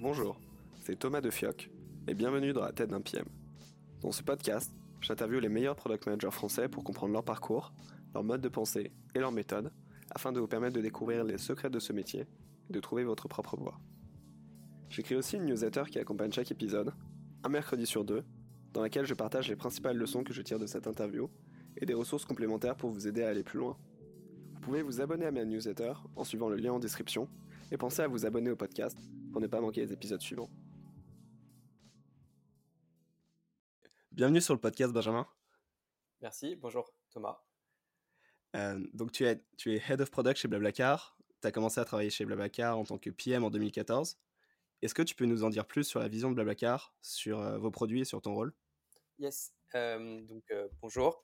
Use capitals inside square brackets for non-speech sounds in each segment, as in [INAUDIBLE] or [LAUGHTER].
Bonjour, c'est Thomas de Fioc et bienvenue dans la tête d'un PM. Dans ce podcast, j'interviewe les meilleurs product managers français pour comprendre leur parcours, leur mode de pensée et leur méthode afin de vous permettre de découvrir les secrets de ce métier et de trouver votre propre voie. J'écris aussi une newsletter qui accompagne chaque épisode, un mercredi sur deux, dans laquelle je partage les principales leçons que je tire de cette interview et des ressources complémentaires pour vous aider à aller plus loin. Vous pouvez vous abonner à ma newsletter en suivant le lien en description et pensez à vous abonner au podcast pour ne pas manquer les épisodes suivants. Bienvenue sur le podcast Benjamin. Merci, bonjour Thomas. Euh, donc tu es, tu es Head of Product chez Blablacar. Tu as commencé à travailler chez Blablacar en tant que PM en 2014. Est-ce que tu peux nous en dire plus sur la vision de Blablacar, sur euh, vos produits et sur ton rôle? Yes, donc bonjour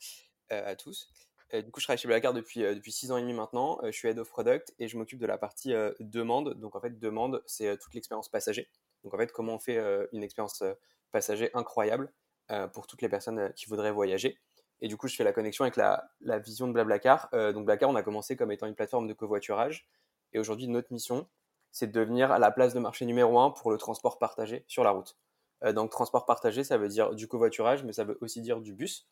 à tous. Du coup, je travaille chez Blablacar depuis, depuis 6 ans et demi maintenant. Je suis Head of Product et je m'occupe de la partie demande. Donc en fait, demande, c'est toute l'expérience passager. Donc en fait, comment on fait une expérience passager incroyable pour toutes les personnes qui voudraient voyager. Et du coup, je fais la connexion avec la, vision de Blablacar. Donc Blablacar, on a commencé comme étant une plateforme de covoiturage. Et aujourd'hui, notre mission, c'est de devenir à la place de marché numéro un pour le transport partagé sur la route. Euh, donc transport partagé, ça veut dire du covoiturage, mais ça veut aussi dire du bus.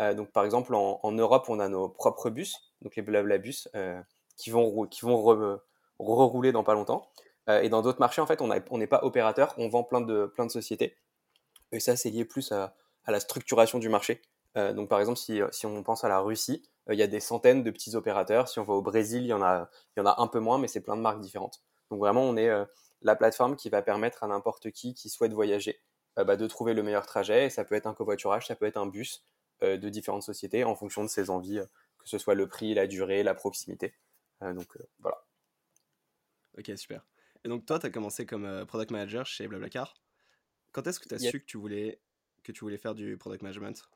Euh, donc par exemple, en, Europe, on a nos propres bus, donc les Blablabus, euh, qui vont, qui vont re, rerouler dans pas longtemps. Et dans d'autres marchés, en fait, on n'est pas opérateur, on vend plein de, plein de sociétés. Et ça, c'est lié plus à, la structuration du marché. Donc par exemple, si, on pense à la Russie, il y a des centaines de petits opérateurs. Si on va au Brésil, il y en a, y en a un peu moins, mais c'est plein de marques différentes. Donc vraiment, on est la plateforme qui va permettre à n'importe qui qui souhaite voyager bah, de trouver le meilleur trajet. Et ça peut être un covoiturage, ça peut être un bus euh, de différentes sociétés en fonction de ses envies, euh, que ce soit le prix, la durée, la proximité. Euh, donc voilà. Ok, super. Et donc toi, tu as commencé comme euh, product manager chez Blablacar. Quand est-ce que tu as su que tu, voulais, que tu voulais faire du product management?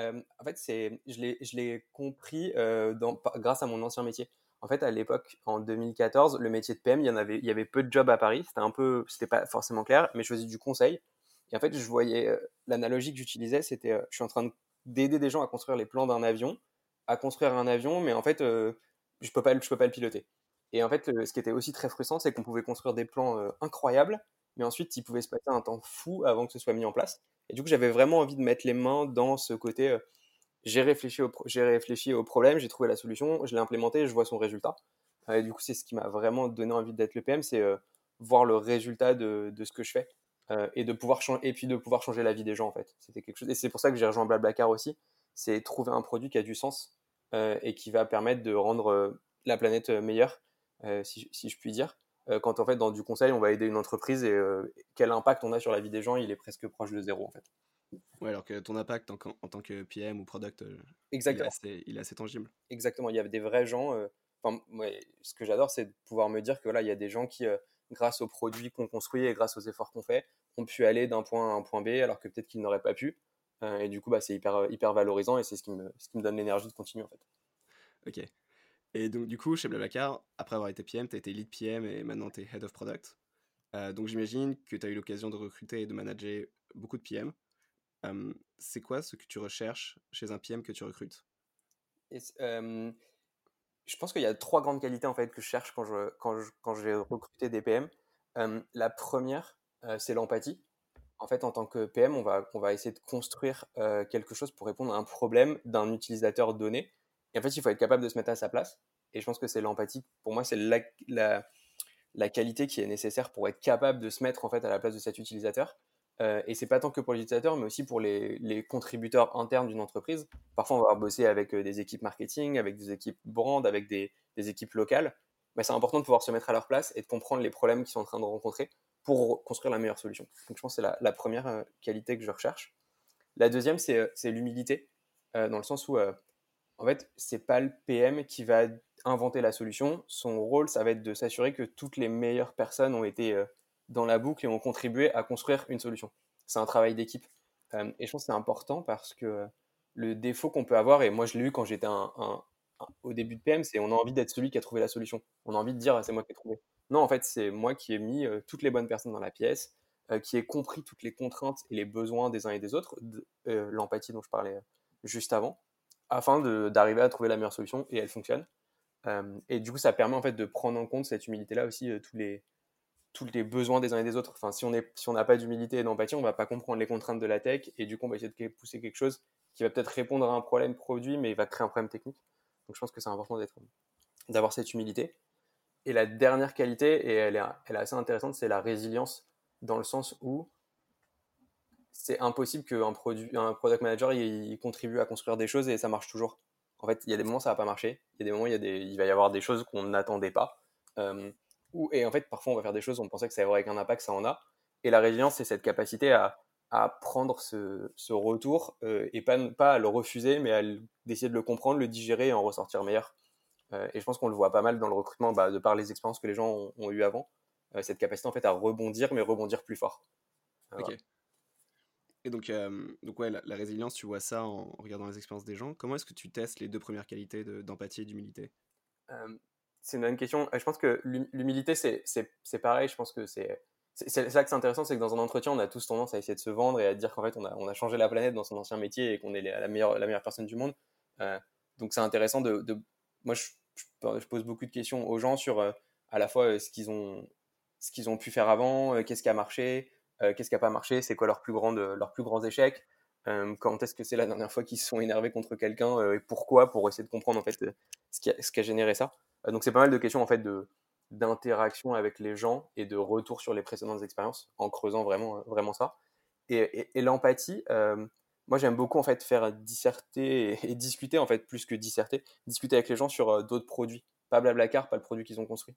Euh, en fait, c'est, je l'ai, compris euh, dans, grâce à mon ancien métier. En fait, à l'époque, en 2014, le métier de PM, il y en avait, il y avait peu de jobs à Paris. C'était un peu, c'était pas forcément clair, mais je faisais du conseil. Et en fait, je voyais euh, l'analogie que j'utilisais, c'était, euh, je suis en train de- d'aider des gens à construire les plans d'un avion, à construire un avion, mais en fait, euh, je peux peux pas le piloter. Et en fait, ce qui était aussi très frustrant, c'est qu'on pouvait construire des plans incroyables, mais ensuite, il pouvait se passer un temps fou avant que ce soit mis en place. Et du coup, j'avais vraiment envie de mettre les mains dans ce côté. j'ai réfléchi, au j'ai réfléchi au problème, j'ai trouvé la solution, je l'ai implémenté, je vois son résultat. Et du coup, c'est ce qui m'a vraiment donné envie d'être le PM, c'est voir le résultat de, de ce que je fais euh, et de pouvoir changer, et puis de pouvoir changer la vie des gens en fait. C'était quelque chose. Et c'est pour ça que j'ai rejoint Blablacar aussi. C'est trouver un produit qui a du sens euh, et qui va permettre de rendre euh, la planète meilleure, si, si je puis dire. Quand en fait dans du conseil, on va aider une entreprise et quel impact on a sur la vie des gens, il est presque proche de zéro en fait. Ouais, alors que ton impact en, en tant que PM ou product, il, est assez, il est assez tangible. Exactement, il y avait des vrais gens. euh, ouais, ce que j'adore, c'est de pouvoir me dire que là, il y a des gens qui, euh, grâce aux produits qu'on construit et grâce aux efforts qu'on fait, ont pu aller d'un point A à un point B, alors que peut-être qu'ils n'auraient pas pu. Euh, et du coup, bah, c'est hyper, hyper valorisant et c'est ce qui me, ce qui me donne l'énergie de continuer en fait. Ok. Et donc, du coup, chez Blablacar, après avoir été PM, tu as été lead PM et maintenant tu es head of product. Euh, donc, j'imagine que tu as eu l'occasion de recruter et de manager beaucoup de PM. Euh, c'est quoi ce que tu recherches chez un PM que tu recrutes? Et, je pense qu'il y a trois grandes qualités en fait que je cherche quand je, quand je, quand je vais recruter des PM. La première, euh, c'est l'empathie. En fait, en tant que PM, on va, on va essayer de construire euh, quelque chose pour répondre à un problème d'un utilisateur donné. Et en fait, il faut être capable de se mettre à sa place. Et je pense que c'est l'empathie. Pour moi, c'est la, la, la, qualité qui est nécessaire pour être capable de se mettre en fait à la place de cet utilisateur. Euh, et c'est pas tant que pour l'utilisateur, mais aussi pour les, les contributeurs internes d'une entreprise. Parfois, on va bosser avec euh, des équipes marketing, avec des équipes brand, avec des, équipes locales. Mais c'est important de pouvoir se mettre à leur place et de comprendre les problèmes qu'ils sont en train de rencontrer pour construire la meilleure solution. Donc, je pense que c'est la, première euh, qualité que je recherche. La deuxième, c'est euh, l'humilité, dans le sens où, en fait, c'est pas le PM qui va inventer la solution. Son rôle, ça va être de s'assurer que toutes les meilleures personnes ont été dans la boucle et ont contribué à construire une solution. C'est un travail d'équipe. Euh, et je pense que c'est important parce que le défaut qu'on peut avoir, et moi je l'ai eu quand j'étais un, au début de PM, c'est on a envie d'être celui qui a trouvé la solution. On a envie de dire ah, c'est moi qui ai trouvé. Non, en fait, c'est moi qui ai mis euh, toutes les bonnes personnes dans la pièce, euh, qui ai compris toutes les contraintes et les besoins des uns et des autres, l'empathie dont je parlais juste avant, afin d'arriver à trouver la meilleure solution et elle fonctionne. et du coup, ça permet en fait de prendre en compte cette humilité-là aussi, tous, les, tous les besoins des uns et des autres. Enfin, si on n'a si pas d'humilité et d'empathie, on ne va pas comprendre les contraintes de la tech et du coup, on va essayer de pousser quelque chose qui va peut-être répondre à un problème produit, mais il va créer un problème technique. Donc je pense que c'est important d'avoir cette humilité. Et la dernière qualité, et elle est, elle est assez intéressante, c'est la résilience, dans le sens où c'est impossible qu'un un product manager il, contribue à construire des choses et ça marche toujours. En fait, il y a des moments où ça va pas marcher, il y a des moments il, y a des, il va y avoir des choses qu'on n'attendait pas. Euh, et en fait, parfois on va faire des choses, on pensait que ça aurait un impact, ça en a. Et la résilience, c'est cette capacité à, à prendre ce, ce retour euh, et pas, pas à le refuser, mais à d'essayer de le comprendre, le digérer et en ressortir meilleur. Euh, et je pense qu'on le voit pas mal dans le recrutement, bah, de par les expériences que les gens ont, ont eues avant, euh, cette capacité en fait à rebondir, mais rebondir plus fort. ok. Et donc, donc ouais, la, résilience, tu vois ça en, regardant les expériences des gens. Comment est-ce que tu testes les deux premières qualités d'empathie et d'humilité? C'est une bonne question. Je pense que l'humilité, c'est pareil. Je pense que c'est là que c'est intéressant, c'est que dans un entretien, on a tous tendance à essayer de se vendre et à dire qu'en fait, on a, on a, changé la planète dans son ancien métier et qu'on est la meilleure, la meilleure personne du monde. Euh, donc, c'est intéressant de, Moi, je, pose beaucoup de questions aux gens sur euh, à la fois euh, ce qu'ils ont, ce ont pu faire avant, qu'est-ce qui a marché, qu'est-ce qui n'a pas marché, c'est quoi leurs plus, leurs plus grands échecs, quand est-ce que c'est la dernière fois qu'ils se sont énervés contre quelqu'un et pourquoi, pour essayer de comprendre en fait ce qui a, ce qui a généré ça. Donc, c'est pas mal de questions en fait de d'interaction avec les gens et de retour sur les précédentes expériences en creusant vraiment, vraiment ça. Et, et, l'empathie, euh, moi j'aime beaucoup en fait faire disserter et, discuter en fait plus que disserter, discuter avec les gens sur euh, d'autres produits, pas Blablacar, pas le produit qu'ils ont construit.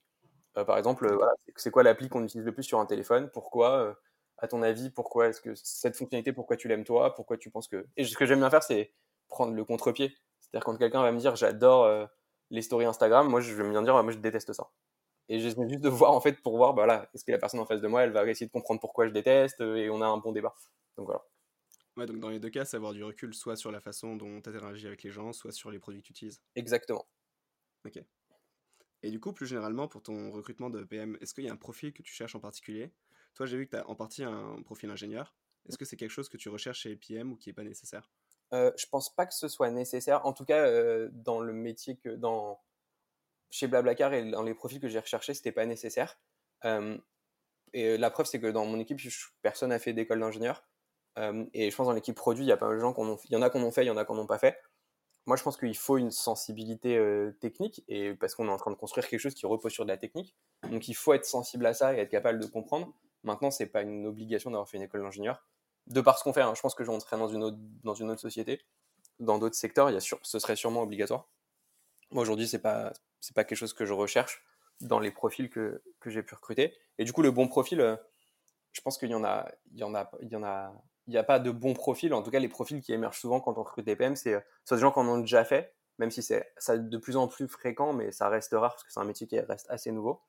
Euh, par exemple, c'est quoi l'appli qu'on utilise le plus sur un téléphone? Pourquoi À ton avis, pourquoi est-ce que cette fonctionnalité, pourquoi tu l'aimes toi? Pourquoi tu penses que Et ce que j'aime bien faire, c'est prendre le contre-pied. C'est-à-dire quand quelqu'un va me dire j'adore les stories Instagram, moi je vais me dire moi je déteste ça. Et j'essaie juste de voir, en fait, pour voir, bah, voilà, est-ce que la personne en face de moi, elle va essayer de comprendre pourquoi je déteste, euh, et on a un bon débat. Donc voilà. Ouais, donc dans les deux cas, c'est avoir du recul, soit sur la façon dont tu interagis avec les gens, soit sur les produits que tu utilises. Exactement. Ok. Et du coup, plus généralement, pour ton recrutement de PM, est-ce qu'il y a un profil que tu cherches en particulier? Toi, j'ai vu que tu as en partie un profil ingénieur. Est-ce que c'est quelque chose que tu recherches chez PM ou qui n'est pas nécessaire? Euh, Je pense pas que ce soit nécessaire. En tout cas, euh, dans le métier que dans chez Blablacar et dans les profils que j'ai recherchés, c'était pas nécessaire. Euh, et la preuve, c'est que dans mon équipe, personne n'a fait d'école d'ingénieur. Euh, et je pense dans l'équipe produit, il y a pas mal de gens qu'on y en a qu'on ont fait, il y en a qu'on n'ont pas fait. Moi, je pense qu'il faut une sensibilité technique, et parce qu'on est en train de construire quelque chose qui repose sur de la technique. Donc, il faut être sensible à ça et être capable de comprendre. Maintenant, c'est pas une obligation d'avoir fait une école d'ingénieur. De par ce qu'on fait, hein, je pense que une autre, dans une autre société, dans d'autres secteurs, y a ce serait sûrement obligatoire. Moi, aujourd'hui, c'est pas, pas quelque chose que je recherche dans les profils que, que j'ai pu recruter. Et du coup, le bon profil, euh, je pense qu'il y en a, il y en a, en a, a pas de bon profil. En tout cas, les profils qui émergent souvent quand on recrute des PM, c'est euh, soit des gens qui en ont déjà fait, même si c'est de plus en plus fréquent, mais ça reste rare parce que c'est un métier qui reste assez nouveau.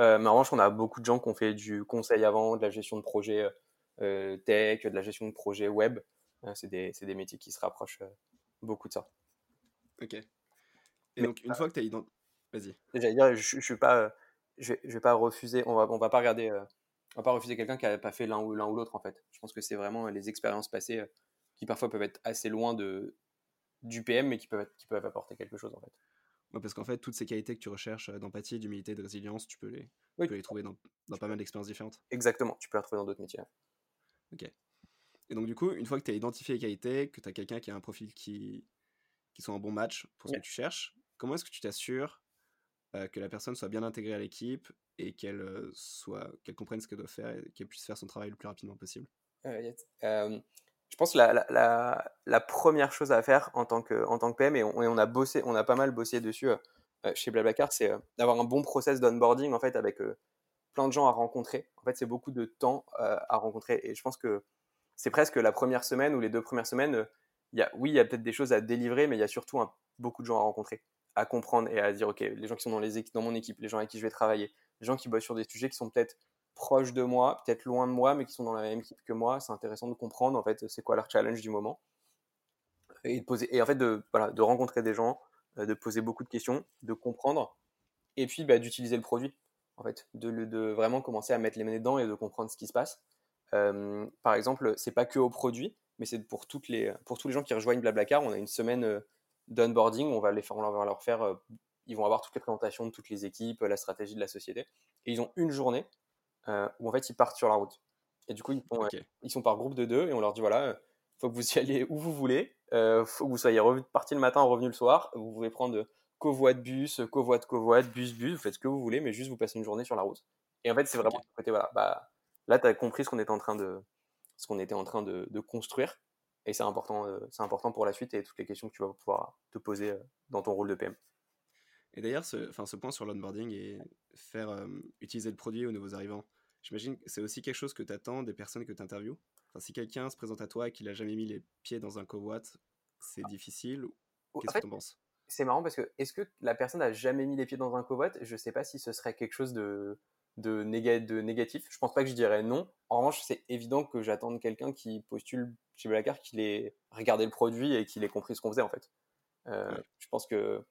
Euh, mais en revanche, on a beaucoup de gens qui ont fait du conseil avant, de la gestion de projet euh, tech, de la gestion de projet web. c'est des, des, métiers qui se rapprochent beaucoup de ça. Ok. Et donc, une fois que tu as identifié Vas-y. J'allais dire, je, je suis pas, euh, je, je, vais pas refuser, on va, on va pas regarder, euh, on va pas refuser quelqu'un qui a pas fait l'un ou l'un ou l'autre en fait. Je pense que c'est vraiment les expériences passées euh, qui parfois peuvent être assez loin de du PM, mais qui peuvent, qui peuvent apporter quelque chose en fait. Ouais, parce qu'en fait, toutes ces qualités que tu recherches d'empathie, d'humilité, de résilience, tu peux les, tu peux les trouver dans, dans pas mal d'expériences différentes. Exactement, tu peux les retrouver dans d'autres métiers. Ok. Et donc, du coup, une fois que tu as identifié les qualités, que tu as quelqu'un qui a un profil qui, qui soit un bon match pour ce que tu cherches, comment est-ce que tu t'assures euh, que la personne soit bien intégrée à l'équipe et qu'elle euh, soit qu'elle comprenne ce qu'elle doit faire et qu'elle puisse faire son travail le plus rapidement possible? Euh, je pense que la, la, la, première chose à faire en tant que, en tant que PM, et on, a bossé, on a pas mal bossé dessus chez Blablacar, c'est d'avoir un bon process d'onboarding en fait avec plein de gens à rencontrer. En fait, c'est beaucoup de temps à rencontrer et je pense que c'est presque la première semaine ou les deux premières semaines. Y a, oui, il y a peut-être des choses à délivrer, mais il y a surtout beaucoup de gens à rencontrer à comprendre et à dire, OK, les gens qui sont dans mon équipe, les gens avec qui je vais travailler, les gens qui bossent sur des sujets qui sont peut-être proches de moi, peut-être loin de moi, mais qui sont dans la même équipe que moi, c'est intéressant de comprendre, en fait, c'est quoi leur challenge du moment. Et, de poser, et en fait, de, voilà, de rencontrer des gens, euh, de poser beaucoup de questions, de comprendre, et puis bah, d'utiliser le produit, en fait, de, de, vraiment commencer à mettre les mains dedans et de comprendre ce qui se passe. Euh, par exemple, c'est pas que au produit, mais c'est pour, toutes les, pour tous les gens qui rejoignent Blablacar. On a une semaine d'onboarding, on va les faire, on va leur faire, ils vont avoir toutes les présentations de toutes les équipes, la stratégie de la société, et ils ont une journée où en fait ils partent sur la route. Et du coup, ils, ils sont par groupe de deux, et on leur dit voilà, faut que vous y [LAUGHS] alliez où vous voulez, faut que vous soyez parti le matin, revenu le soir, vous pouvez prendre covoite bus, covoite covoite, bus bus, vous faites ce que vous voulez, mais juste vous passez une journée sur la route. Et en fait, c'est vraiment côté, voilà, bah, là, tu as compris ce qu'on était en train de, ce qu'on était en train de, de construire. Et c'est important, euh, c'est important pour la suite et toutes les questions que tu vas pouvoir te poser euh, dans ton rôle de PM. Et d'ailleurs, ce, ce point sur l'onboarding et faire euh, utiliser le produit aux nouveaux arrivants, j'imagine que c'est aussi quelque chose que tu attends des personnes que tu interviews. Enfin, si quelqu'un se présente à toi et qu'il n'a jamais mis les pieds dans un covoite, c'est difficile. Qu'est-ce que tu en penses? C'est marrant parce que est-ce que la personne n'a jamais mis les pieds dans un covoite Je ne sais pas si ce serait quelque chose de, de, de négatif. Je pense pas que je dirais non. En revanche, c'est évident que j'attende quelqu'un qui postule chez Blackard, qu'il ait regardé le produit et qu'il ait compris ce qu'on faisait en fait. Euh, je pense que,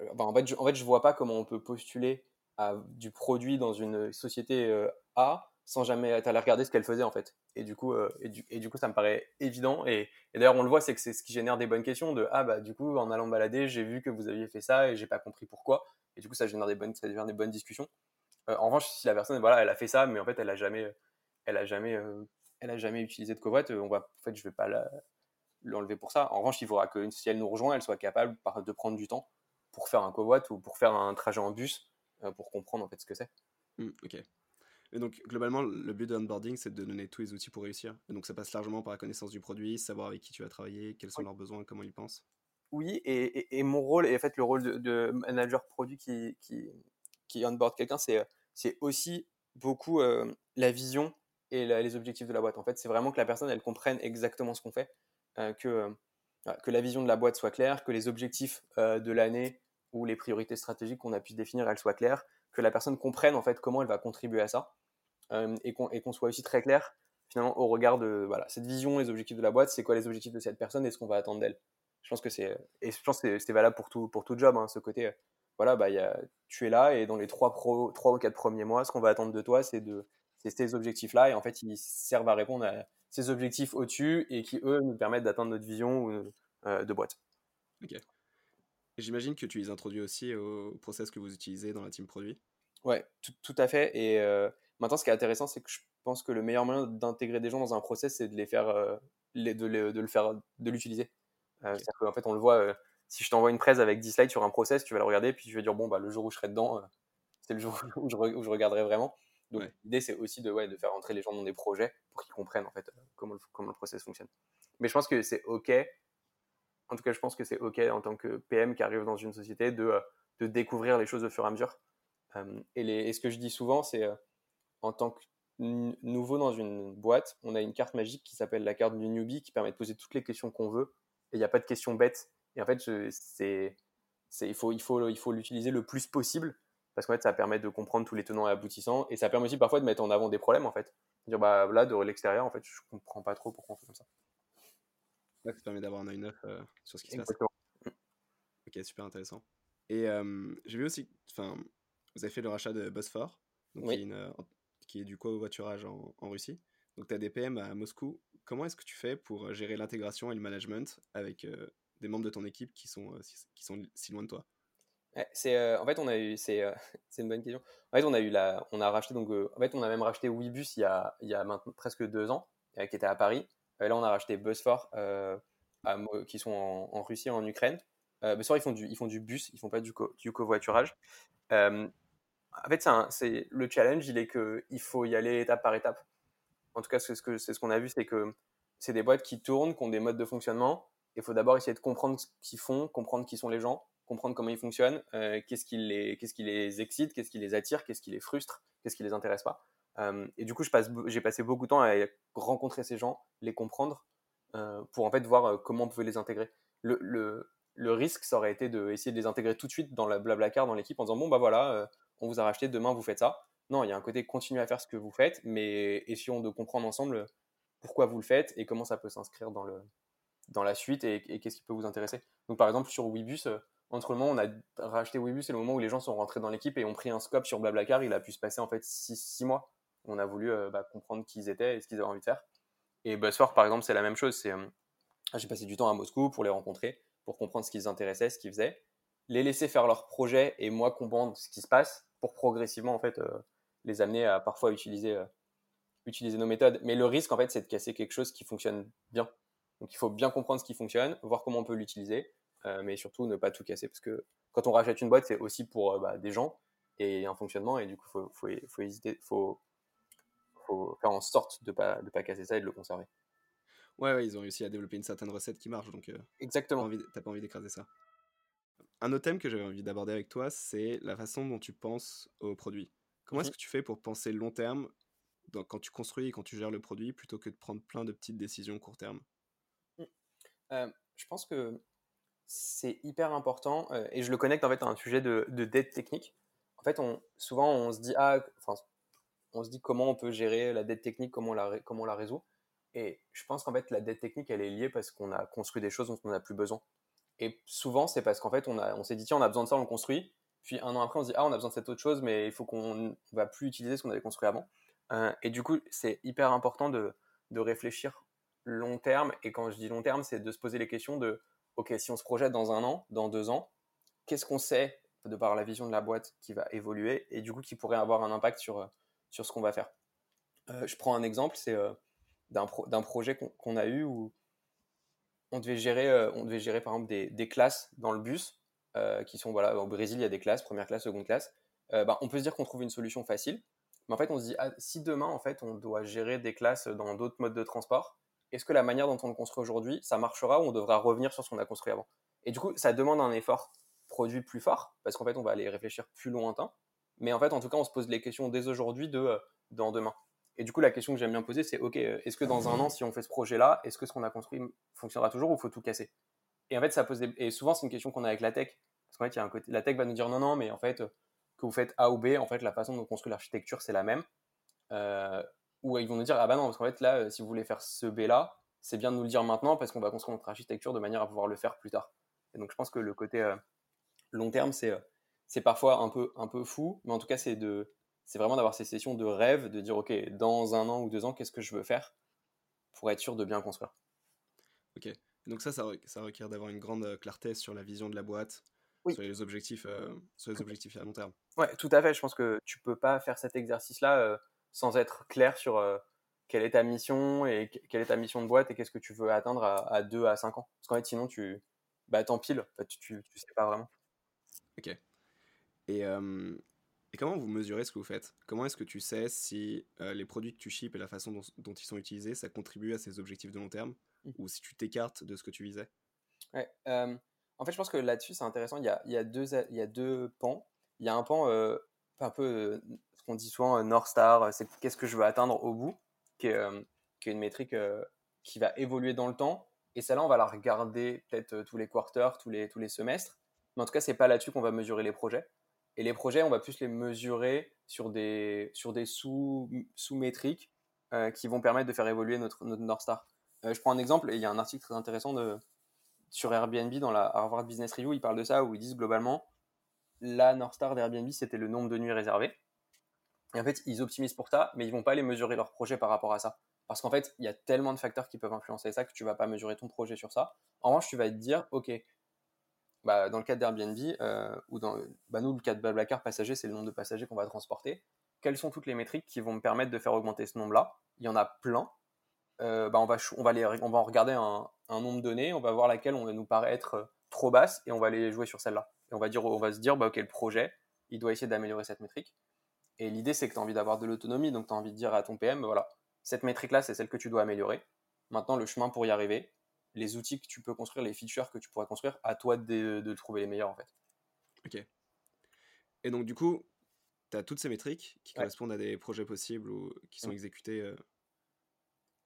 euh, en, fait, je, en fait, je vois pas comment on peut postuler à du produit dans une société euh, A sans jamais aller regarder ce qu'elle faisait en fait. Et du coup, et, du, et, du, coup, ça me paraît évident. Et, d'ailleurs, on le voit, c'est que c'est ce qui génère des bonnes questions de ah bah du coup, en allant balader, j'ai vu que vous aviez fait ça et j'ai pas compris pourquoi. Et du coup, ça génère des bonnes, ça génère des bonnes discussions. Euh, en revanche, si la personne, voilà, elle a fait ça, mais en fait, elle a jamais, elle a jamais, euh, elle a jamais utilisé de covoite, on va, en fait, je vais pas l'enlever pour ça. En revanche, il faudra que si elle nous rejoint, elle soit capable de prendre du temps pour faire un covoite ou pour faire un trajet en bus euh, pour comprendre en fait ce que c'est. Mmh, ok. Et donc, globalement, le but de l'onboarding, c'est de donner tous les outils pour réussir. Et donc, ça passe largement par la connaissance du produit, savoir avec qui tu vas travailler, quels sont leurs besoins, comment ils pensent. Oui, et, mon rôle, et en fait, le rôle de, de manager produit qui, qui, qui onboard quelqu'un, c'est c'est aussi beaucoup la vision et les objectifs de la boîte. En fait, c'est vraiment que la personne, elle comprenne exactement ce qu'on fait, que, que la vision de la boîte soit claire, que les objectifs de l'année ou les priorités stratégiques qu'on a pu définir, elles soient claires, que la personne comprenne en fait comment elle va contribuer à ça, et qu'on soit aussi très clair finalement au regard de voilà, cette vision, les objectifs de la boîte, c'est quoi les objectifs de cette personne et ce qu'on va attendre d'elle. Je pense que c'est et je pense que c'est valable pour tout pour tout job, hein, ce côté voilà, bah, y a, tu es là et dans les trois, pro, trois ou quatre premiers mois, ce qu'on va attendre de toi, c'est de ces objectifs-là et en fait, ils servent à répondre à ces objectifs au-dessus et qui, eux, nous permettent d'atteindre notre vision euh, de boîte. Ok. J'imagine que tu les introduis aussi au process que vous utilisez dans la team produit. Ouais, tout, tout à fait. Et euh, maintenant, ce qui est intéressant, c'est que je pense que le meilleur moyen d'intégrer des gens dans un process, c'est de les faire, euh, de, de, le faire, de l'utiliser. C'est-à-dire qu'en fait, on le voit si je t'envoie une presse avec 10 slides sur un process, tu vas le regarder, puis tu vas dire, bon, bah, le jour où je serai dedans, euh, c'est le jour [LAUGHS] où je, où je, regarderai vraiment. Donc, l'idée, c'est aussi de, ouais, de faire entrer les gens dans des projets pour qu'ils comprennent, en fait, euh, comment le, comment le process fonctionne. Mais je pense que c'est OK. En tout cas, je pense que c'est OK en tant que PM qui arrive dans une société de, euh, de découvrir les choses au fur et à mesure. et, ce que je dis souvent, c'est en tant que nouveau dans une boîte, on a une carte magique qui s'appelle la carte du newbie qui permet de poser toutes les questions qu'on veut. Et il n'y a pas de questions bêtes et en fait, c'est, il faut, il faut, il faut l'utiliser le plus possible parce qu'en fait, ça permet de comprendre tous les tenants et aboutissants et ça permet aussi parfois de mettre en avant des problèmes en fait. Dire bah là de l'extérieur, en fait, je comprends pas trop pourquoi on fait comme ça. Ça permet d'avoir un œil neuf euh, sur ce qui se passe. Ok, super intéressant. Et euh, j'ai vu aussi, enfin, vous avez fait le rachat de donc qui, est euh, qui, est du covoiturage en, en Russie. Donc tu as des PM à Moscou. Comment est-ce que tu fais pour gérer l'intégration et le management avec des membres de ton équipe qui sont, euh, qui sont si loin de toi? C'est euh, en fait on a eu c'est euh, [LAUGHS] c'est une bonne question. En fait on a eu la on a racheté donc en fait on a même racheté Webus il y a il y a maintenant presque deux ans qui était à Paris. Là on a racheté Busfor qui sont en, Russie et en Ukraine. Busfor ils font du ils font du bus ils font pas du du covoiturage. en fait c'est le challenge il est que il faut y aller étape par étape. En tout cas c'est ce qu'on a vu c'est que c'est des boîtes qui tournent qui ont des modes de fonctionnement il faut d'abord essayer de comprendre ce qu'ils font, comprendre qui sont les gens, comprendre comment ils fonctionnent, euh, qu'est-ce qui les, qu'est-ce qui les excite, qu'est-ce qui les attire, qu'est-ce qui les frustre, qu'est-ce qui les intéresse pas. Euh, et du coup, j'ai passé beaucoup de temps à rencontrer ces gens, les comprendre, euh, pour en fait voir comment on pouvait les intégrer. Le, risque, ça aurait été d'essayer de les intégrer tout de suite dans la blabla car dans l'équipe en disant bon bah voilà, on vous a racheté, demain vous faites ça. Non, il y a un côté continuer à faire ce que vous faites, mais essayons de comprendre ensemble pourquoi vous le faites et comment ça peut s'inscrire dans la suite et, qu'est-ce qui peut vous intéresser. Donc par exemple sur Webus, euh, entre le moment où on a racheté Webus et le moment où les gens sont rentrés dans l'équipe et ont pris un scope sur Blablacar, il a pu se passer en fait 6 mois. On a voulu euh, bah, comprendre qui ils étaient et ce qu'ils avaient envie de faire. Et BuzzFork, par exemple, c'est la même chose. C'est, j'ai passé du temps à Moscou pour les rencontrer, pour comprendre ce qui les intéressait, ce qu'ils faisaient, les laisser faire leur projet et moi comprendre ce qui se passe pour progressivement en fait les amener à parfois utiliser utiliser nos méthodes. Mais le risque, en fait, c'est de casser quelque chose qui fonctionne bien. Donc, il faut bien comprendre ce qui fonctionne, voir comment on peut l'utiliser, euh, mais surtout ne pas tout casser. Parce que quand on rachète une boîte, c'est aussi pour euh, bah, des gens et un fonctionnement. Et du coup, il faut, faut, faut, faut, faut faire en sorte de ne pas, de pas casser ça et de le conserver. Ouais, ouais, ils ont réussi à développer une certaine recette qui marche. Donc, euh, Exactement. Tu n'as pas envie d'écraser ça. Un autre thème que j'avais envie d'aborder avec toi, c'est la façon dont tu penses au produit. Comment est-ce mmh que tu fais pour penser long terme quand tu construis et quand tu gères le produit plutôt que de prendre plein de petites décisions court terme? Mmh. euh, Je pense que c'est hyper important euh, et je le connecte en fait à un sujet de, dette technique. En fait, on, souvent on se dit ah, on se dit comment on peut gérer la dette technique, comment on la, comment la résout. Et je pense qu'en fait la dette technique elle est liée parce qu'on a construit des choses dont on n'a plus besoin. Et souvent c'est parce qu'en fait on, on s'est dit tiens on a besoin de ça, on le construit. Puis un an après on se dit ah on a besoin de cette autre chose mais il faut qu'on ne va plus utiliser ce qu'on avait construit avant. Euh, et du coup, c'est hyper important de, de, réfléchir long terme. Et quand je dis long terme, c'est de se poser les questions de, OK, si on se projette dans un an, dans deux ans, qu'est-ce qu'on sait de par la vision de la boîte qui va évoluer et du coup qui pourrait avoir un impact sur, sur ce qu'on va faire. Euh, je prends un exemple, c'est euh, d'un projet qu'on a eu où on devait gérer, on devait gérer par exemple des, classes dans le bus, qui sont, voilà, au Brésil, il y a des classes, première classe, seconde classe. Bah, on peut se dire qu'on trouve une solution facile, mais en fait, on se dit, ah, si demain, en fait, on doit gérer des classes dans d'autres modes de transport, est-ce que la manière dont on le construit aujourd'hui, ça marchera ou on devra revenir sur ce qu'on a construit avant? Et du coup, ça demande un effort produit plus fort, parce qu'en fait, on va aller réfléchir plus lointain. Mais en fait, en tout cas, on se pose les questions dès aujourd'hui de euh, dans demain. Et du coup, la question que j'aime bien poser, c'est OK, euh, est-ce que dans un an, si on fait ce projet-là, est-ce que ce qu'on a construit fonctionnera toujours ou faut tout casser? Et en fait, ça pose Et souvent, c'est une question qu'on a avec la tech. Parce qu'en fait, y a un côté... la tech va nous dire non, non, mais en fait, que vous faites A ou B, en fait, la façon dont on construit l'architecture, c'est la même. Euh, ou ils vont nous dire, ah bah non, parce qu'en fait, là, euh, si vous voulez faire ce B-là, c'est bien de nous le dire maintenant parce qu'on va construire notre architecture de manière à pouvoir le faire plus tard. Et donc, je pense que le côté euh, long terme, c'est c'est parfois un peu, un peu fou, mais en tout cas, c'est de c'est vraiment d'avoir ces sessions de rêve, de dire, OK, dans un an ou deux ans, qu'est-ce que je veux faire pour être sûr de bien construire. Ok. Donc ça, ça, ça requiert d'avoir une grande clarté sur la vision de la boîte, sur les objectifs, euh, sur les objectifs à long terme. Ouais, tout à fait. Je pense que tu peux pas faire cet exercice-là euh, sans être clair sur euh, quelle est ta mission et quelle est ta mission de boîte et qu'est-ce que tu veux atteindre à, à 2 à 5 ans. Parce qu'en fait, sinon, tu bah, t'empiles. En fait, tu, tu, sais pas vraiment. Ok. Et, et, comment vous mesurez ce que vous faites? Comment est-ce que tu sais si les produits que tu ships et la façon dont, dont, ils sont utilisés, ça contribue à ces objectifs de long terme? Mmh. ou si tu t'écartes de ce que tu visais? Ouais. En fait, je pense que là-dessus, c'est intéressant. Il y, a, il, y a deux, il y a deux pans. Il y a un pan, euh, un peu euh, ce qu'on dit souvent, euh, North Star, c'est qu'est-ce que je veux atteindre au bout, qui est, qui est une métrique qui va évoluer dans le temps. Et celle-là, on va la regarder peut-être tous les quarters, tous les, tous les semestres. Mais en tout cas, c'est pas là-dessus qu'on va mesurer les projets. Et les projets, on va plus les mesurer sur des, sur des sous, sous-métriques qui vont permettre de faire évoluer notre, notre North Star. je prends un exemple, il y a un article très intéressant de, sur Airbnb, dans la Harvard Business Review, ils parlent de ça, où ils disent globalement, la North Star d'Airbnb, c'était le nombre de nuits réservées. Et en fait, ils optimisent pour ça, mais ils vont pas aller mesurer leur projet par rapport à ça. Parce qu'en fait, il y a tellement de facteurs qui peuvent influencer ça que tu vas pas mesurer ton projet sur ça. En revanche, tu vas te dire, OK, bah, dans le cas d'Airbnb, euh, ou dans bah, nous, le cas de Blablacar passager, c'est le nombre de passagers qu'on va transporter. Quelles sont toutes les métriques qui vont me permettre de faire augmenter ce nombre-là? Il y en a plein. Euh, bah, on, va, on, va les, on va en regarder un, un nombre donné, on va voir laquelle on nous paraître euh, trop basse et on va aller jouer sur celle-là. On va, dire, on va se dire, bah, ok, le projet, il doit essayer d'améliorer cette métrique. Et l'idée, c'est que tu as envie d'avoir de l'autonomie, donc tu as envie de dire à ton PM, voilà, cette métrique-là, c'est celle que tu dois améliorer. Maintenant, le chemin pour y arriver, les outils que tu peux construire, les features que tu pourras construire, à toi de, trouver les meilleurs, en fait. Ok. Et donc, du coup, tu as toutes ces métriques qui correspondent à des projets possibles ou qui sont mmh. exécutés. Euh,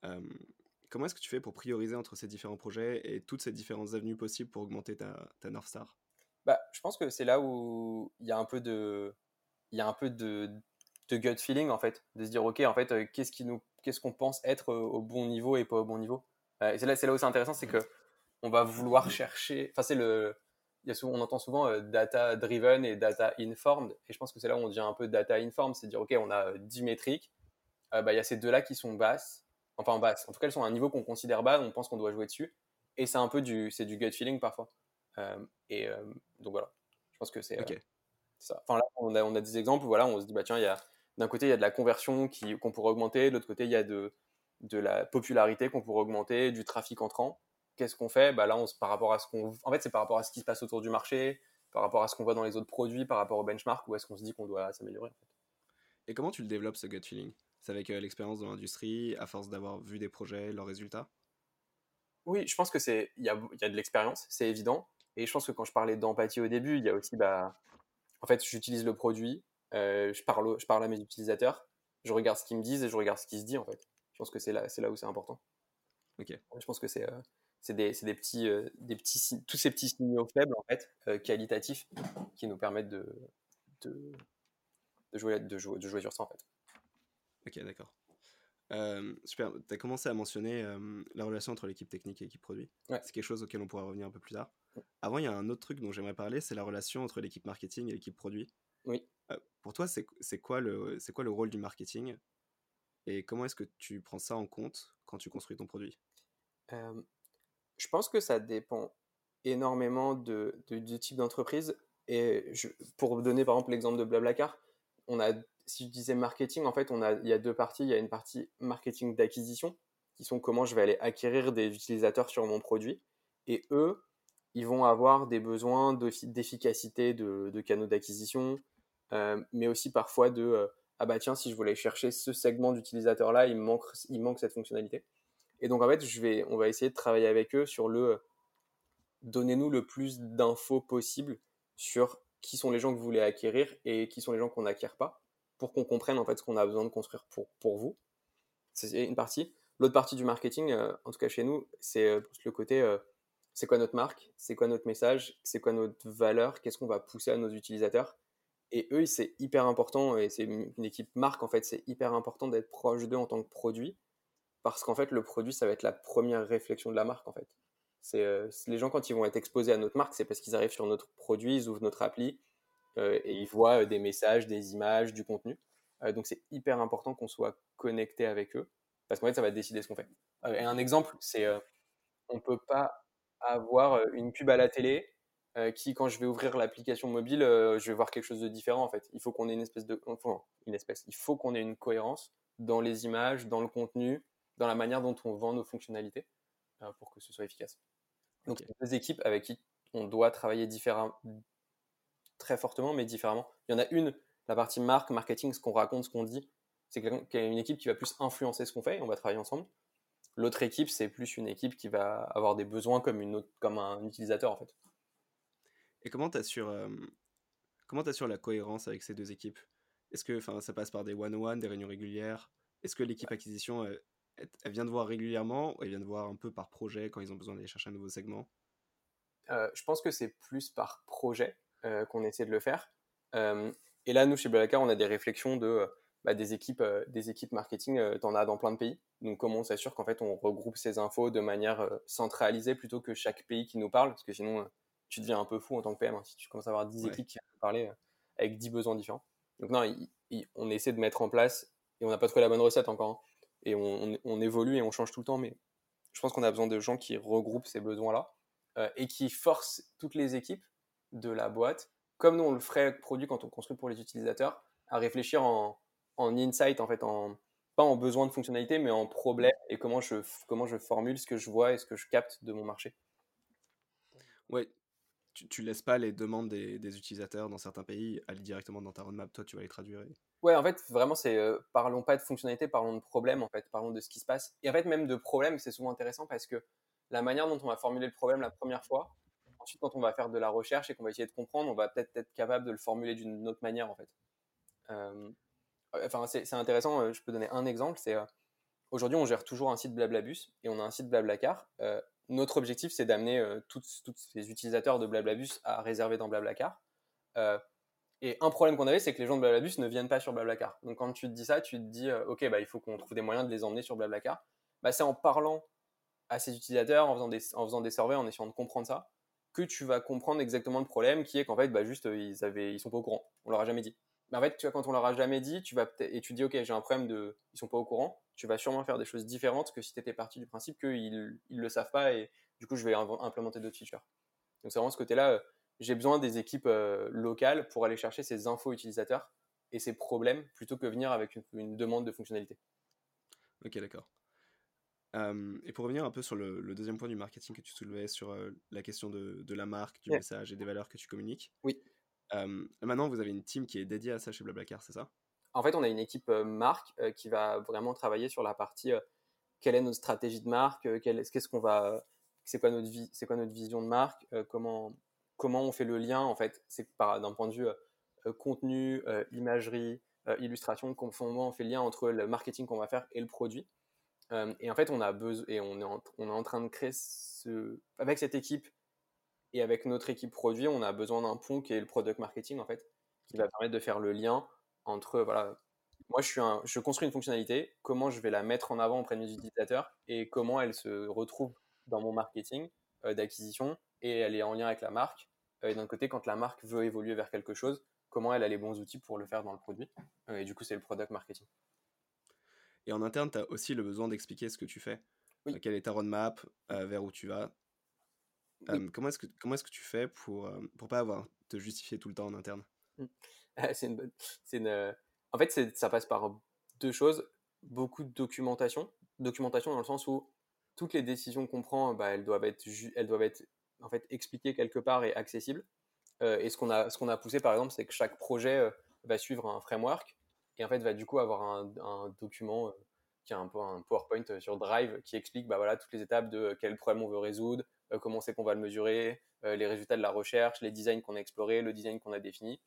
euh, Comment est-ce que tu fais pour prioriser entre ces différents projets et toutes ces différentes avenues possibles pour augmenter ta, ta North Star? Bah, Je pense que c'est là où il y a un peu de, il y a un peu de, de gut feeling en fait, de se dire ok en fait euh, qu'est-ce qui nous, qu'est-ce qu'on pense être au bon niveau et pas au bon niveau? Euh, c'est là, c'est là où c'est intéressant, c'est que on va vouloir chercher. Enfin c'est le, il y a souvent, on entend souvent data driven et data informed, et je pense que c'est là où on devient un peu data informed, c'est dire ok on a 10 métriques, bah, il y a ces deux là qui sont basses enfin basses. En tout cas, elles sont à un niveau qu'on considère bas, on pense qu'on doit jouer dessus. Et c'est un peu du, c'est du gut feeling parfois. et donc voilà, je pense que c'est ça. Enfin là, on a, on a des exemples, voilà, on se dit, bah tiens, il y a d'un côté, il y a de la conversion qu'on pourrait augmenter, de l'autre côté, il y a de, de la popularité qu'on pourrait augmenter, du trafic entrant. Qu'est-ce qu'on fait? Bah Là, on, par rapport à ce qu'on. En fait, c'est par rapport à ce qui se passe autour du marché, par rapport à ce qu'on voit dans les autres produits, par rapport au benchmark, ou est-ce qu'on se dit qu'on doit s'améliorer Et comment tu le développes, ce gut feeling? C'est avec euh, l'expérience dans l'industrie, à force d'avoir vu des projets, leurs résultats? Oui, je pense que c'est. Il y a, y a de l'expérience, c'est évident. Et je pense que quand je parlais d'empathie au début, il y a aussi. Bah, en fait, j'utilise le produit, euh, je, parle, je parle à mes utilisateurs, je regarde ce qu'ils me disent et je regarde ce qui se dit en fait. Je pense que c'est là, c'est là où c'est important. Ok. Je pense que c'est, euh, c'est des, des, petits, euh, des petits, tous ces petits signaux faibles en fait, qualitatifs, qui nous permettent de, de, de, jouer, de, jouer, de jouer sur ça en fait. Ok, d'accord. super, tu as commencé à mentionner la relation entre l'équipe technique et l'équipe produit. C'est quelque chose auquel on pourra revenir un peu plus tard. Avant, il y a un autre truc dont j'aimerais parler, c'est la relation entre l'équipe marketing et l'équipe produit. Oui. pour toi, c'est quoi, le, quoi le rôle du marketing? Et comment est-ce que tu prends ça en compte quand tu construis ton produit? Je pense que ça dépend énormément de, du type d'entreprise. Et pour donner par exemple l'exemple de Blablacar, on a, si je disais marketing, en fait, on a, il y a deux parties. Il y a une partie marketing d'acquisition, qui sont comment je vais aller acquérir des utilisateurs sur mon produit. Et eux, ils vont avoir des besoins d'efficacité de, de, canaux d'acquisition, euh, mais aussi parfois de euh, ah bah tiens, si je voulais chercher ce segment d'utilisateur là, il manque, il manque cette fonctionnalité. Et donc en fait, je vais, on va essayer de travailler avec eux sur le donnez-nous le plus d'infos possible sur qui sont les gens que vous voulez acquérir et qui sont les gens qu'on n'acquiert pas, pour qu'on comprenne en fait ce qu'on a besoin de construire pour, pour vous. C'est une partie. L'autre partie du marketing, euh, en tout cas chez nous, c'est le côté c'est quoi notre marque, c'est quoi notre message, c'est quoi notre valeur, qu'est-ce qu'on va pousser à nos utilisateurs. Et eux, c'est hyper important, et c'est une équipe marque, en fait, c'est hyper important d'être proche d'eux en tant que produit, parce qu'en fait, le produit, ça va être la première réflexion de la marque, en fait. C'est euh, les gens, quand ils vont être exposés à notre marque, c'est parce qu'ils arrivent sur notre produit, ils ouvrent notre appli, euh, et ils voient euh, des messages, des images, du contenu. donc, c'est hyper important qu'on soit connecté avec eux, parce qu'en fait, ça va décider ce qu'on fait. et un exemple, c'est on peut pas avoir une pub à la télé qui, quand je vais ouvrir l'application mobile, je vais voir quelque chose de différent en fait. Il faut qu'on ait une espèce de, enfin, une espèce. Il faut qu'on ait une cohérence dans les images, dans le contenu, dans la manière dont on vend nos fonctionnalités pour que ce soit efficace. Donc, okay. deux équipes avec qui on doit travailler différemment, très fortement, mais différemment. Il y en a une, la partie marque, marketing, ce qu'on raconte, ce qu'on dit. C'est qu'il y a une équipe qui va plus influencer ce qu'on fait et on va travailler ensemble. L'autre équipe, c'est plus une équipe qui va avoir des besoins comme, une autre, comme un utilisateur en fait. Et comment tu assures, euh, comment assures la cohérence avec ces deux équipes? Est-ce que ça passe par des one-on-one, des réunions régulières? Est-ce que l'équipe acquisition, elle, vient de voir régulièrement ou elle vient de voir un peu par projet quand ils ont besoin d'aller chercher un nouveau segment? Euh, Je pense que c'est plus par projet euh, qu'on essaie de le faire. et là, nous, chez Blablacar, on a des réflexions de bah, des, équipes, euh, des équipes marketing, euh, tu en as dans plein de pays. Donc comment on s'assure qu'en fait on regroupe ces infos de manière euh, centralisée plutôt que chaque pays qui nous parle, parce que sinon tu deviens un peu fou en tant que PM hein, si tu commences à avoir 10 équipes qui viennent parler avec 10 besoins différents. Donc non, on essaie de mettre en place, et on n'a pas trouvé la bonne recette encore, hein. et on, on, évolue et on change tout le temps, mais je pense qu'on a besoin de gens qui regroupent ces besoins-là et qui forcent toutes les équipes de la boîte, comme nous on le ferait produit quand on construit pour les utilisateurs, à réfléchir en, en insight, en fait, en, pas en besoin de fonctionnalité, mais en problème et comment je, comment je formule ce que je vois et ce que je capte de mon marché. Ouais, tu, tu laisses pas les demandes des, utilisateurs dans certains pays aller directement dans ta roadmap, toi tu vas les traduire. Ouais, en fait, vraiment, c'est euh, parlons pas de fonctionnalité, parlons de problème, en fait, parlons de ce qui se passe. Et en fait, même de problème, c'est souvent intéressant parce que la manière dont on va formuler le problème la première fois, ensuite, quand on va faire de la recherche et qu'on va essayer de comprendre, on va peut-être être capable de le formuler d'une autre manière, en fait. Euh, enfin, c'est intéressant, euh, je peux donner un exemple, c'est euh, aujourd'hui on gère toujours un site Blablabus et on a un site Blablacar. Euh, notre objectif c'est d'amener tous ces utilisateurs de Blablabus à réserver dans Blablacar. et un problème qu'on avait, c'est que les gens de Blablabus ne viennent pas sur Blablacar. Donc quand tu te dis ça, tu te dis, ok, bah, il faut qu'on trouve des moyens de les emmener sur Blablacar. Bah, c'est en parlant à ces utilisateurs, en faisant, des, en faisant des surveys, en essayant de comprendre ça, que tu vas comprendre exactement le problème qui est qu'en fait, bah, juste, ils, avaient, ils sont pas au courant. On leur a jamais dit. Mais en fait, tu vois, quand on leur a jamais dit, tu vas et tu dis, OK, j'ai un problème de, ils sont pas au courant, tu vas sûrement faire des choses différentes que si tu étais parti du principe qu'ils ils le savent pas et du coup, je vais implémenter d'autres features. Donc, c'est vraiment ce côté-là. Euh, j'ai besoin des équipes euh, locales pour aller chercher ces infos utilisateurs et ces problèmes plutôt que venir avec une, demande de fonctionnalité. Ok, d'accord. et pour revenir un peu sur le, deuxième point du marketing que tu soulevais sur la question de, la marque, du message et des valeurs que tu communiques. Oui. Maintenant, vous avez une team qui est dédiée à ça chez Blablacar, c'est ça? En fait, on a une équipe marque qui va vraiment travailler sur la partie quelle est notre stratégie de marque, qu'est-ce qu'on va, c'est quoi notre vision de marque, comment on fait le lien en fait. C'est d'un point de vue contenu, imagerie, illustration, comment on fait le lien entre le marketing qu'on va faire et le produit. et en fait, on a besoin et on est en, train de créer avec cette équipe et avec notre équipe produit, on a besoin d'un pont qui est le product marketing en fait, qui va permettre de faire le lien entre voilà, moi je suis un, je construis une fonctionnalité, comment je vais la mettre en avant auprès de mes utilisateurs et comment elle se retrouve dans mon marketing euh, d'acquisition et elle est en lien avec la marque. Euh, et d'un côté, quand la marque veut évoluer vers quelque chose, comment elle a les bons outils pour le faire dans le produit. Euh, et du coup, c'est le product marketing. Et en interne, tu as aussi le besoin d'expliquer ce que tu fais. quelle est ta roadmap, vers où tu vas. Comment est-ce que comment est-ce que tu fais pour pour pas avoir te justifier tout le temps en interne? Mmh. C'est une bonne. C'est une. En fait, ça passe par deux choses. Beaucoup de documentation. Documentation dans le sens où toutes les décisions qu'on prend, bah, elles doivent être, elles doivent être en fait expliquées quelque part et accessibles. Euh, et ce qu'on a, ce qu'on a poussé par exemple, c'est que chaque projet euh, va suivre un framework et en fait va du coup avoir un, un document euh, qui a un peu un PowerPoint sur Drive qui explique bah, voilà, toutes les étapes de quel problème on veut résoudre, comment c'est qu'on va le mesurer, les résultats de la recherche, les designs qu'on a explorés, le design qu'on a défini.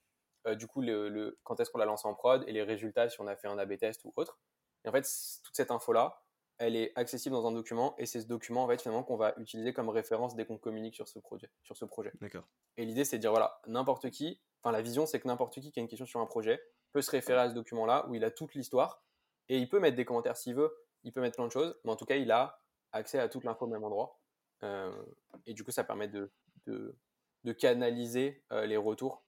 du coup, le, le quand est-ce qu'on l'a lancé en prod et les résultats si on a fait un A/B test ou autre. Et en fait, toute cette info là, elle est accessible dans un document et c'est ce document en fait finalement qu'on va utiliser comme référence dès qu'on communique sur ce projet. Sur ce projet. D'accord. Et l'idée c'est de dire voilà n'importe qui, enfin la vision c'est que n'importe qui qui a une question sur un projet peut se référer à ce document là où il a toute l'histoire et il peut mettre des commentaires s'il veut, il peut mettre plein de choses, mais en tout cas il a accès à toute l'info au même endroit euh, et du coup ça permet de, de, canaliser euh, les retours.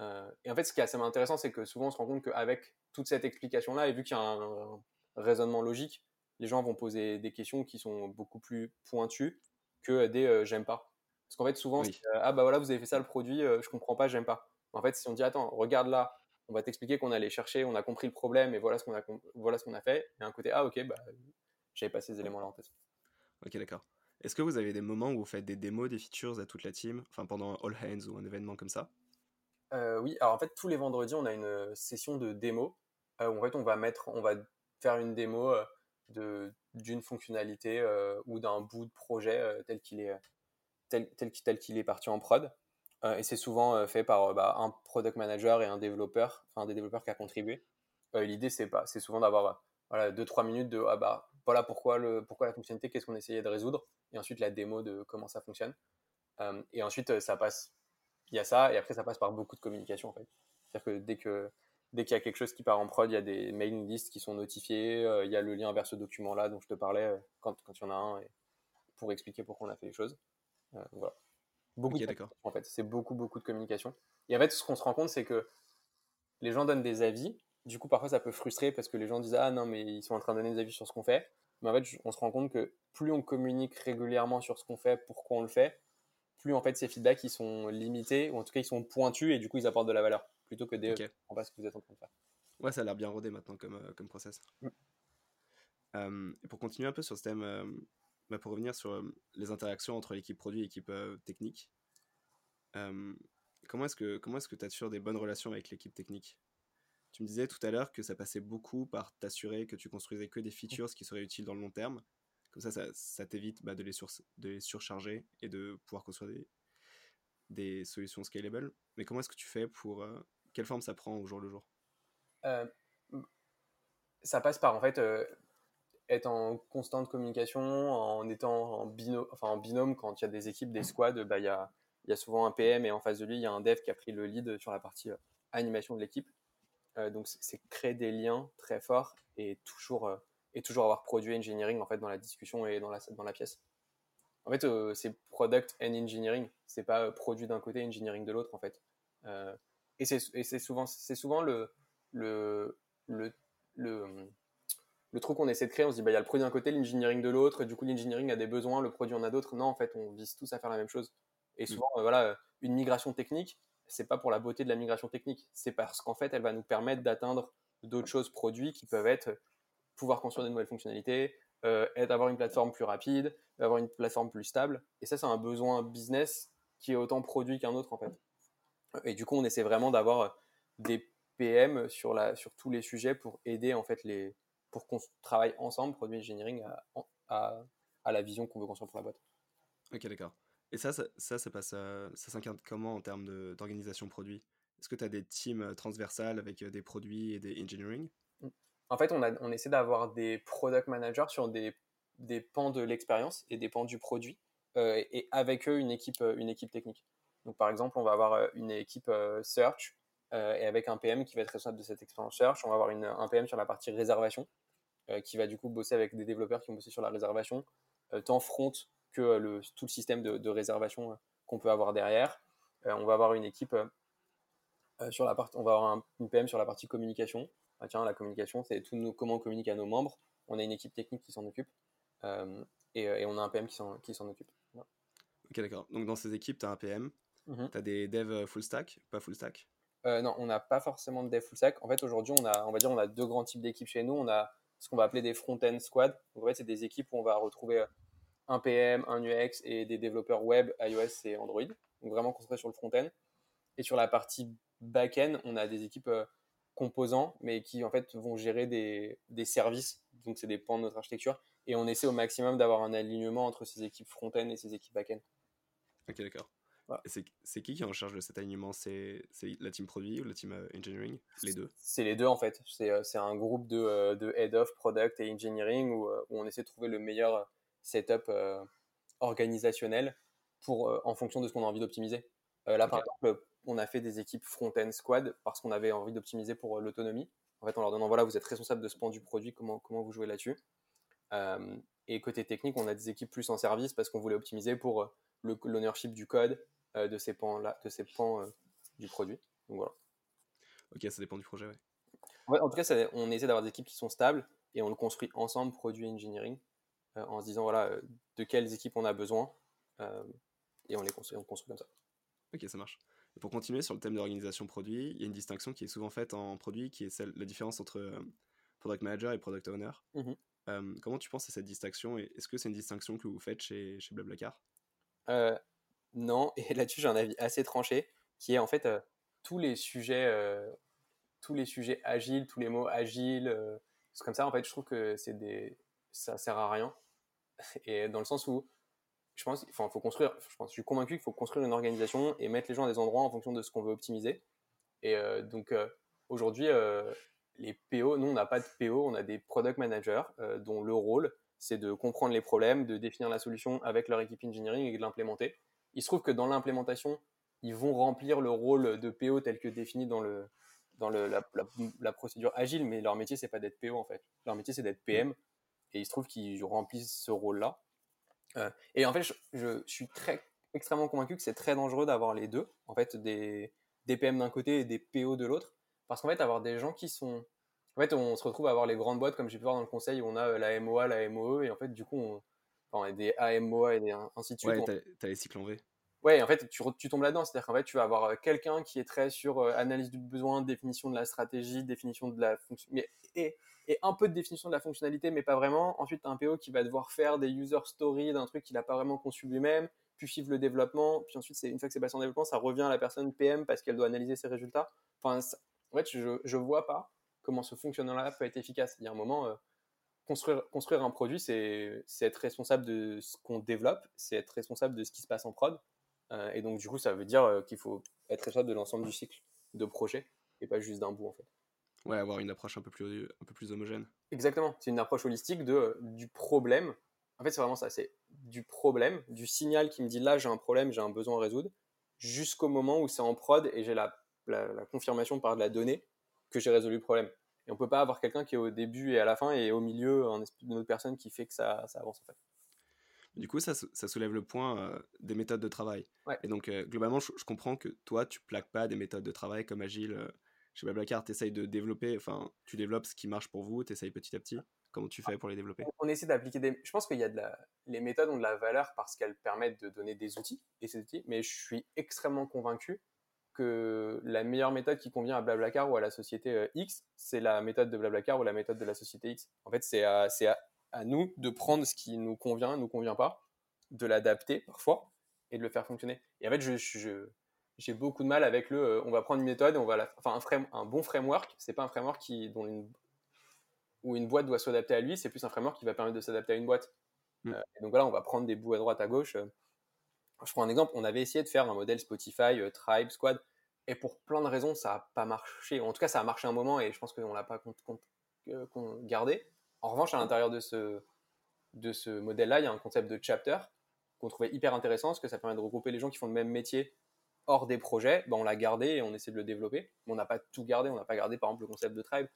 Euh, et en fait ce qui est assez intéressant c'est que souvent on se rend compte qu'avec toute cette explication là et vu qu'il y a un raisonnement logique les gens vont poser des questions qui sont beaucoup plus pointues que des euh, j'aime pas. Parce qu'en fait, souvent, euh, ah bah voilà, vous avez fait ça le produit, euh, je comprends pas, j'aime pas. En fait, si on dit attends, regarde là, on va t'expliquer qu'on allait chercher, on a compris le problème et voilà ce qu'on a, voilà ce qu'on a fait. Et un côté ah ok, bah j'avais pas ces éléments-là en tête. Ok, d'accord. Est-ce que vous avez des moments où vous faites des démos des features à toute la team, enfin pendant un all hands ou un événement comme ça? Oui, alors en fait tous les vendredis on a une session de démo où en fait on va mettre, on va faire une démo d'une fonctionnalité euh, ou d'un bout de projet euh, tel qu'il est, tel, tel, tel qu'il est parti en prod. Euh, et c'est souvent fait par bah, un product manager et un développeur, enfin des développeurs qui a contribué. L'idée, c'est pas, c'est souvent d'avoir voilà, 2-3 minutes de ah bah, voilà pourquoi, le, pourquoi la fonctionnalité, qu'est-ce qu'on essayait de résoudre, et ensuite la démo de comment ça fonctionne. et ensuite, ça passe, il y a ça, et après, ça passe par beaucoup de communication en fait. C'est-à-dire que dès que dès qu'il y a quelque chose qui part en prod, il y a des mailing lists qui sont notifiés, euh, il y a le lien vers ce document-là dont je te parlais euh, quand, quand il y en a un, et pour expliquer pourquoi on a fait les choses. Euh, voilà. Beaucoup de en fait, c'est beaucoup, beaucoup de communication. Et en fait, ce qu'on se rend compte, c'est que les gens donnent des avis. Du coup, parfois, ça peut frustrer parce que les gens disent Ah non, mais ils sont en train de donner des avis sur ce qu'on fait. Mais en fait, on se rend compte que plus on communique régulièrement sur ce qu'on fait, pourquoi on le fait, plus en fait ces feedbacks ils sont limités, ou en tout cas ils sont pointus et du coup ils apportent de la valeur plutôt que des okay. on ce que vous êtes en train de faire. Ouais, ça a l'air bien rodé maintenant comme, euh, comme process. Mm. Euh, et pour continuer un peu sur ce thème, euh, bah, pour revenir sur les interactions entre l'équipe produit et l'équipe technique, comment est-ce que comment est-ce que tu assures des bonnes relations avec l'équipe technique? Tu me disais tout à l'heure que ça passait beaucoup par t'assurer que tu construisais que des features qui seraient utiles dans le long terme. Comme ça, ça, t'évite bah, de, les de les surcharger et de pouvoir construire des, des solutions scalable. Mais comment est-ce que tu fais pour quelle forme ça prend au jour le jour? Euh, Ça passe par en fait euh, être en constante communication, en étant en binôme, enfin, en binôme quand il y a des équipes, des squads, bah, il, y a, il y a souvent un PM et en face de lui, il y a un dev qui a pris le lead sur la partie euh, animation de l'équipe. Donc c'est créer des liens très forts et toujours, et toujours avoir produit engineering en fait, dans la discussion et dans la, dans la pièce. En fait, c'est product and engineering. C'est pas produit d'un côté, engineering de l'autre, en fait Et c'est souvent, souvent le, le, le, le, le truc qu'on essaie de créer. On se dit, bah, il y a le produit d'un côté, l'engineering de l'autre, du coup, l'engineering a des besoins, le produit en a d'autres. Non, en fait, on vise tous à faire la même chose. Et souvent, euh, voilà, une migration technique, c'est pas pour la beauté de la migration technique, c'est parce qu'en fait, elle va nous permettre d'atteindre d'autres choses produits qui peuvent être pouvoir construire de nouvelles fonctionnalités, euh, avoir une plateforme plus rapide, avoir une plateforme plus stable. Et ça, c'est un besoin business qui est autant produit qu'un autre en fait. Et du coup, on essaie vraiment d'avoir des PM sur, tous les sujets pour aider en fait les, pour qu'on travaille ensemble, produit engineering, à la vision qu'on veut construire pour la boîte. Ok, d'accord. Et ça, ça, ça, passe, ça s'incarne comment en termes d'organisation produit? Est-ce que tu as des teams transversales avec des produits et des engineering? En fait, on, a, on essaie d'avoir des product managers sur des, des pans de l'expérience et des pans du produit, euh, et avec eux une équipe, une équipe technique. Donc, par exemple, on va avoir une équipe search euh, et avec un PM qui va être responsable de cette expérience search. On va avoir une, un PM sur la partie réservation euh, qui va du coup bosser avec des développeurs qui ont bossé sur la réservation, tant front que le, tout le système de, réservation qu'on peut avoir derrière. on va avoir une équipe sur la partie, on va avoir un, une PM sur la partie communication. Ah, tiens, la communication, c'est tout nos, comment on communique à nos membres. On a une équipe technique qui s'en occupe et, et, on a un PM qui s'en occupe. Ok, d'accord. Donc dans ces équipes, tu as un PM, mmh tu as des devs full stack, pas full stack? Euh, Non, on n'a pas forcément de dev full stack. En fait, aujourd'hui, on, a, on va dire on a deux grands types d'équipes chez nous. On a ce qu'on va appeler des front-end squads. Donc, en fait, c'est des équipes où on va retrouver un PM, un UX et des développeurs web, iOS et Android. Donc, vraiment concentrés sur le front-end. Et sur la partie back-end, on a des équipes euh, composants, mais qui en fait vont gérer des, des services. Donc, c'est des pans de notre architecture. Et on essaie au maximum d'avoir un alignement entre ces équipes front-end et ces équipes back-end. Ok, d'accord. C'est qui qui est en charge de cet alignement? C'est la team produit ou la team euh, engineering? Les deux? C'est les deux en fait. C'est euh, un groupe de, de, head of product et engineering où, où, on essaie de trouver le meilleur setup organisationnel pour, en fonction de ce qu'on a envie d'optimiser. là, par exemple, on a fait des équipes front-end squad parce qu'on avait envie d'optimiser pour l'autonomie. En fait, en leur donnant, voilà, vous êtes responsable de ce pan du produit, comment, comment vous jouez là-dessus. et côté technique, on a des équipes plus en service parce qu'on voulait optimiser pour l'ownership du code, euh, de ces pans-là, de ces pans euh, du produit. Donc voilà. Ok, ça dépend du projet, ouais. ouais en tout cas, on essaie d'avoir des équipes qui sont stables et on le construit ensemble, produit engineering, euh, en se disant voilà de quelles équipes on a besoin et on les construit, on construit comme ça. Ok, ça marche. Et pour continuer sur le thème de l'organisation produit, il y a une distinction qui est souvent faite en produit, qui est celle, la différence entre product manager et product owner. Mmh comment tu penses à cette distinction et est-ce que c'est une distinction que vous faites chez, chez Blablacar? Non, [LAUGHS] et là-dessus j'ai un avis assez tranché, qui est en fait euh, tous les sujets, euh, tous les sujets agiles, tous les mots agiles, euh, c'est comme ça. En fait, je trouve que c'est des, ça sert à rien. Et dans le sens où je pense, enfin, faut construire. Je suis convaincu qu'il faut construire une organisation et mettre les gens à des endroits en fonction de ce qu'on veut optimiser. Et donc aujourd'hui, les PO, nous on n'a pas de PO, on a des product managers dont le rôle c'est de comprendre les problèmes, de définir la solution avec leur équipe engineering et de l'implémenter. Il se trouve que dans l'implémentation, ils vont remplir le rôle de PO tel que défini dans, le, dans le, la, procédure agile, mais leur métier, c'est pas d'être PO en fait. Leur métier, c'est d'être PM. Et il se trouve qu'ils remplissent ce rôle-là. Euh, et en fait, je, suis très, extrêmement convaincu que c'est très dangereux d'avoir les deux, en fait, des, des PM d'un côté et des PO de l'autre. Parce qu'en fait, avoir des gens qui sont. En fait, on se retrouve à avoir les grandes boîtes, comme j'ai pu voir dans le conseil, où on a euh, la MOA, la MOE, et en fait, du coup, on, enfin, des AMOA et des, ainsi de suite. Ouais, t'as les cycles en V. Ouais, en fait, tu, tu tombes là-dedans. C'est-à-dire qu'en fait, tu vas avoir euh, quelqu'un qui est très sur euh, analyse du besoin, définition de la stratégie, définition de la fonction, et, et un peu de définition de la fonctionnalité, mais pas vraiment. Ensuite, as un PO qui va devoir faire des user stories d'un truc qu'il n'a pas vraiment conçu lui-même, puis suivre le développement, puis ensuite, une fois que c'est passé en développement, ça revient à la personne PM parce qu'elle doit analyser ses résultats. Enfin, en fait, je, je vois pas comment ce fonctionnement-là peut être efficace. Il y a un moment, euh, construire, construire un produit, c'est être responsable de ce qu'on développe, c'est être responsable de ce qui se passe en prod. Euh, et donc, du coup, ça veut dire euh, qu'il faut être responsable de l'ensemble du cycle de projet et pas juste d'un bout, en fait. Ouais, avoir une approche un peu plus, un peu plus homogène. Exactement. C'est une approche holistique de, du problème. En fait, c'est vraiment ça. C'est du problème, du signal qui me dit là, j'ai un problème, j'ai un besoin à résoudre, jusqu'au moment où c'est en prod et j'ai la, la, la, confirmation par de la donnée que j'ai résolu le problème. Et on peut pas avoir quelqu'un qui est au début et à la fin et au milieu une autre personne qui fait que ça, ça avance en fait. Du coup, ça, ça soulève le point euh, des méthodes de travail. Ouais. Et donc, euh, globalement, je, je comprends que toi, tu plaques pas des méthodes de travail comme Agile. euh, chez Blablacar, tu essayes de développer, enfin, tu développes ce qui marche pour vous, tu essayes petit à petit. Comment tu fais pour les développer? On essaie d'appliquer des. Je pense qu'il y a de la. Les méthodes ont de la valeur parce qu'elles permettent de donner des outils et ces outils, mais je suis extrêmement convaincu que la meilleure méthode qui convient à Blablacar ou à la société euh, X, c'est la méthode de Blablacar ou la méthode de la société X. En fait, c'est à, à, à nous de prendre ce qui nous convient, nous convient pas, de l'adapter parfois et de le faire fonctionner. Et en fait, je, je- j'ai beaucoup de mal avec le. euh, on va prendre une méthode, et on va la, enfin un, frame- un bon framework. C'est pas un framework qui dont une où une boîte doit s'adapter à lui, c'est plus un framework qui va permettre de s'adapter à une boîte. Mm. Euh, et donc voilà, on va prendre des bouts à droite, à gauche. Euh, Je prends un exemple, on avait essayé de faire un modèle Spotify, euh, Tribe, Squad, et pour plein de raisons, ça n'a pas marché. En tout cas, ça a marché un moment et je pense qu'on l'a pas gardé. En revanche, à l'intérieur de ce, de ce modèle-là, il y a un concept de chapter qu'on trouvait hyper intéressant parce que ça permet de regrouper les gens qui font le même métier hors des projets. Ben, on l'a gardé et on essaie de le développer. On n'a pas tout gardé, on n'a pas gardé par exemple le concept de tribe.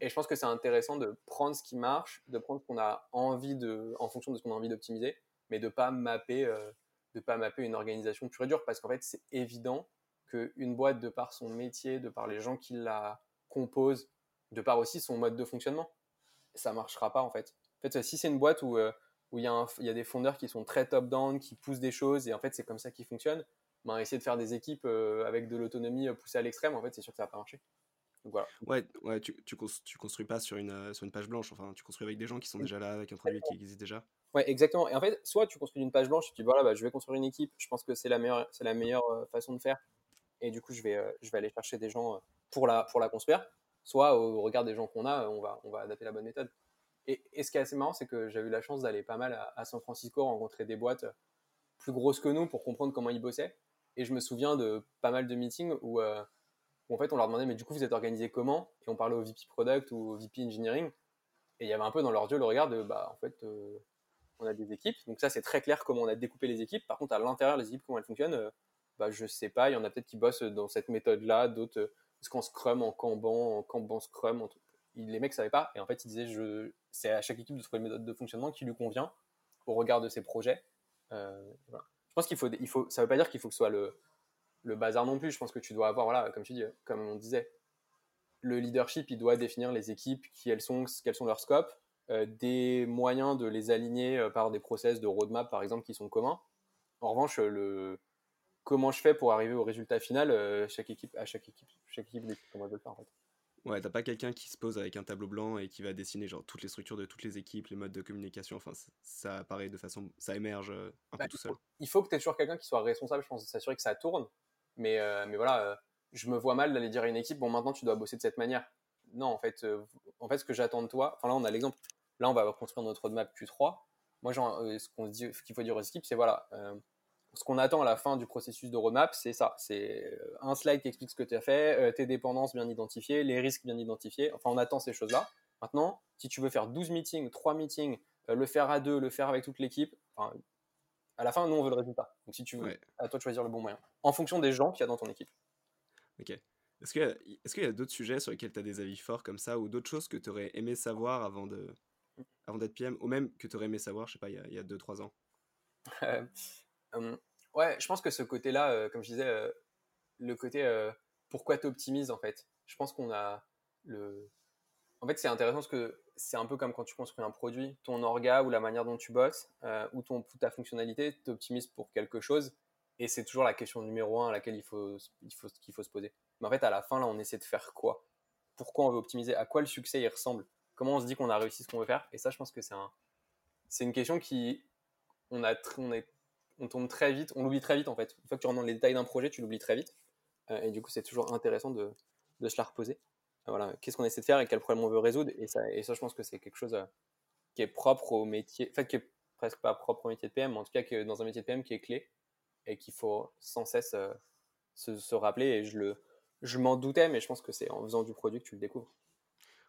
Et je pense que c'est intéressant de prendre ce qui marche, de prendre ce qu'on a envie de, en fonction de ce qu'on a envie d'optimiser, mais de pas mapper, euh, de pas mapper une organisation pure et dure, parce qu'en fait c'est évident qu'une boîte, de par son métier, de par les gens qui la composent, de par aussi son mode de fonctionnement, ça marchera pas en fait. En fait, si c'est une boîte où euh, où il y, y a des fondeurs qui sont très top-down, qui poussent des choses, et en fait c'est comme ça qu'ils fonctionnent, ben, essayer de faire des équipes euh, avec de l'autonomie euh, poussée à l'extrême, en fait c'est sûr que ça va pas marcher. Donc voilà. Ouais, ouais tu, tu, cons- tu construis pas sur une, euh, sur une page blanche, enfin, tu construis avec des gens qui sont déjà là, avec un produit qui existe déjà. Ouais, exactement. Et en fait, soit tu construis une page blanche et tu dis voilà, bah, je vais construire une équipe. Je pense que c'est la meilleure, c'est la meilleure façon de faire. Et du coup, je vais, je vais aller chercher des gens pour la, pour la construire. Soit au regard des gens qu'on a, on va, on va adapter la bonne méthode. Et, et ce qui est assez marrant, c'est que j'ai eu la chance d'aller pas mal à, à San Francisco rencontrer des boîtes plus grosses que nous pour comprendre comment ils bossaient. Et je me souviens de pas mal de meetings où, euh, où en fait on leur demandait mais du coup vous êtes organisé comment? Et on parlait au VP Product ou au VP Engineering. Et il y avait un peu dans leurs yeux le regard de bah en fait euh, on a des équipes. Donc ça, c'est très clair comment on a découpé les équipes. Par contre, à l'intérieur, les équipes, comment elles fonctionnent, euh, bah, je sais pas. Il y en a peut-être qui bossent dans cette méthode-là, d'autres euh, parce qu'en Scrum, en Kanban, en Kanban Scrum, les mecs savaient pas. Et en fait, ils disaient, c'est à chaque équipe de trouver une méthode de fonctionnement qui lui convient au regard de ses projets. Voilà. Pense qu'il faut, il faut, ça veut pas dire qu'il faut que ce soit le, le bazar non plus. Je pense que tu dois avoir, voilà, comme tu dis, comme on disait, le leadership, il doit définir les équipes, qui elles sont, quels sont leurs scopes, euh, des moyens de les aligner euh, par des process de roadmap, par exemple, qui sont communs. En revanche, euh, le comment je fais pour arriver au résultat final, euh, chaque équipe, à chaque équipe, chaque équipe comment elle veut le faire en fait. Ouais, t'as pas quelqu'un qui se pose avec un tableau blanc et qui va dessiner genre toutes les structures de toutes les équipes, les modes de communication. Enfin, ça apparaît de façon, ça émerge euh, un Bah, peu tout seul. Il faut que tu aies toujours quelqu'un qui soit responsable, je pense, de s'assurer que ça tourne. Mais, euh, mais voilà, euh, je me vois mal d'aller dire à une équipe, bon, maintenant tu dois bosser de cette manière. Non, en fait, en fait ce que j'attends de toi, enfin là, on a l'exemple. Là, on va construire notre roadmap Q3. Moi, genre, ce qu'on dit, ce qu'il faut dire aux équipes, c'est voilà, ce qu'on attend à la fin du processus de roadmap, c'est ça. C'est euh, un slide qui explique ce que tu as fait, euh, tes dépendances bien identifiées, les risques bien identifiés. Enfin, on attend ces choses-là. Maintenant, si tu veux faire 12 meetings, 3 meetings, euh, le faire à deux, le faire avec toute l'équipe, enfin, à la fin, nous, on veut le résultat. Donc, si tu veux, Ouais. à toi de choisir le bon moyen. En fonction des gens qu'il y a dans ton équipe. Ok. Est-ce qu'il y a, y d'autres sujets sur lesquels tu as des avis forts comme ça ou d'autres choses que tu aurais aimé savoir avant de avant d'être PM ou même que tu aurais aimé savoir, je sais pas, il y a- il y a 2-3 ans? [LAUGHS] Euh, euh, ouais, je pense que ce côté-là, euh, comme je disais, euh, le côté euh, pourquoi tu optimises en fait. Je pense qu'on a le. En fait, c'est intéressant parce que c'est un peu comme quand tu construis un produit, ton orga ou la manière dont tu bosses euh, ou ton, ta fonctionnalité, tu optimises pour quelque chose et c'est toujours la question numéro un à laquelle il faut, il faut, qu'il faut se poser. Mais en fait, à la fin, là, on essaie de faire quoi? Pourquoi on veut optimiser? À quoi le succès il ressemble? Comment on se dit qu'on a réussi ce qu'on veut faire? Et ça, je pense que c'est un, c'est une question qui, on a, on est on tombe très vite, on l'oublie très vite en fait. Une fois que tu rentres dans les détails d'un projet, tu l'oublies très vite. Euh, et du coup, c'est toujours intéressant de, de se la reposer. Euh, voilà, qu'est-ce qu'on essaie de faire et quel problème on veut résoudre. Et ça, et ça je pense que c'est quelque chose euh, qui est propre au métier, en fait, qui est presque pas propre au métier de PM, mais en tout cas qui est dans un métier de PM qui est clé et qu'il faut sans cesse se, se rappeler. Et je le, je m'en doutais, mais je pense que c'est en faisant du produit que tu le découvres.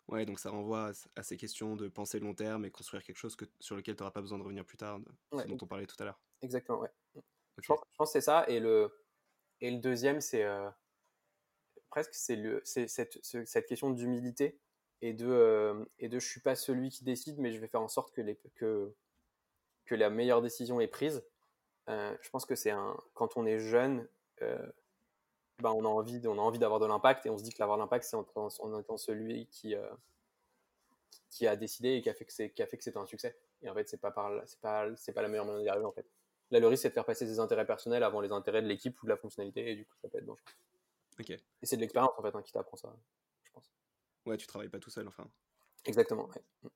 Ouais, donc ça renvoie à, ces questions de penser long terme et construire quelque chose que, sur lequel tu n'auras pas besoin de revenir plus tard, de- Ouais. dont on parlait tout à l'heure. Exactement, ouais. Ok. Je pense, je pense que c'est ça. Et le, et le deuxième, c'est euh, presque c'est le, c'est cette, ce- cette question d'humilité et de, euh, et de je suis pas celui qui décide, mais je vais faire en sorte que, les, que, que la meilleure décision est prise. Euh, je pense que c'est un quand on est jeune, ben on a envie, on a envie d'avoir de l'impact et on se dit que l'avoir de l'impact, c'est en, en, étant celui qui qui a décidé et qui a fait que c'est qui a fait que c'était un succès. Et en fait, c'est pas par c'est pas c'est pas la meilleure manière d'y arriver en fait. Là, le risque c'est de faire passer ses intérêts personnels avant les intérêts de l'équipe ou de la fonctionnalité et du coup, ça peut être dangereux. Ok. Et c'est de l'expérience en fait hein, qui t'apprend ça, je pense. Ouais, tu travailles pas tout seul enfin. Exactement. Ouais.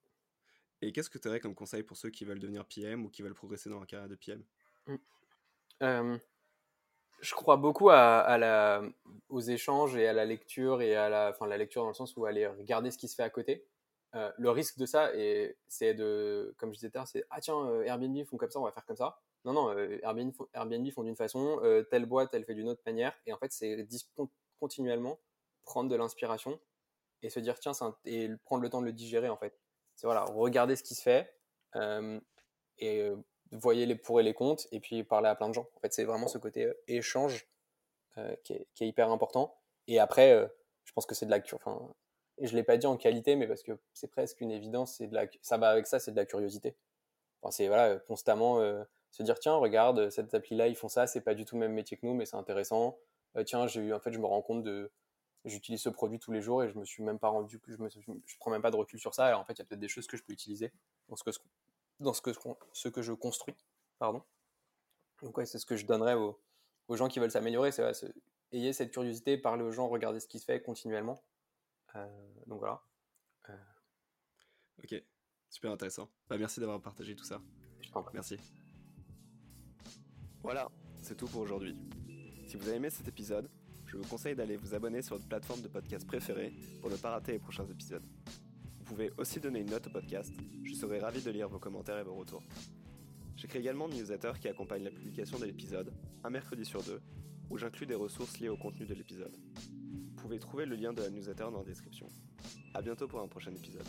Et qu'est-ce que tu aurais comme conseil pour ceux qui veulent devenir PM ou qui veulent progresser dans leur carrière de PM euh, Je crois beaucoup à, à, la, aux échanges et à la lecture, et à la, enfin, la lecture dans le sens où aller regarder ce qui se fait à côté. Euh, le risque de ça, c'est de, comme je disais tout à l'heure, c'est ah tiens, euh, Airbnb font comme ça, on va faire comme ça. Non, non, euh, Airbnb, font, d'une façon, euh, telle boîte, elle fait d'une autre manière. Et en fait, c'est continuellement prendre de l'inspiration et se dire tiens, et prendre le temps de le digérer en fait c'est voilà, regarder ce qui se fait euh, et voyez les pour et les contre et puis parler à plein de gens. En fait, c'est vraiment ce côté échange qui, est, hyper important. Et après, je pense que c'est de la enfin, je l'ai pas dit en qualité, mais parce que c'est presque une évidence, c'est de la, ça va avec ça, c'est de la curiosité. C'est voilà, constamment se dire tiens, regarde cette appli là, ils font ça, c'est pas du tout le même métier que nous, mais c'est intéressant. tiens, j'ai eu, en fait, je me rends compte de j'utilise ce produit tous les jours et je me suis même pas rendu je me je prends même pas de recul sur ça. Alors en fait il y a peut-être des choses que je peux utiliser dans ce que dans ce que ce que je construis pardon. Donc ouais c'est ce que je donnerais aux, aux gens qui veulent s'améliorer c'est ayez cette curiosité parler aux gens regardez ce qui se fait continuellement. Euh, donc voilà. Euh... ok. Super intéressant. Bah, merci d'avoir partagé tout ça. Merci voilà c'est tout pour aujourd'hui si vous avez aimé cet épisode je vous conseille d'aller vous abonner sur votre plateforme de podcast préférée pour ne pas rater les prochains épisodes. Vous pouvez aussi donner une note au podcast, je serai ravi de lire vos commentaires et vos retours. J'écris également une newsletter qui accompagne la publication de l'épisode, un mercredi sur deux, où j'inclus des ressources liées au contenu de l'épisode. Vous pouvez trouver le lien de la newsletter dans la description. A bientôt pour un prochain épisode.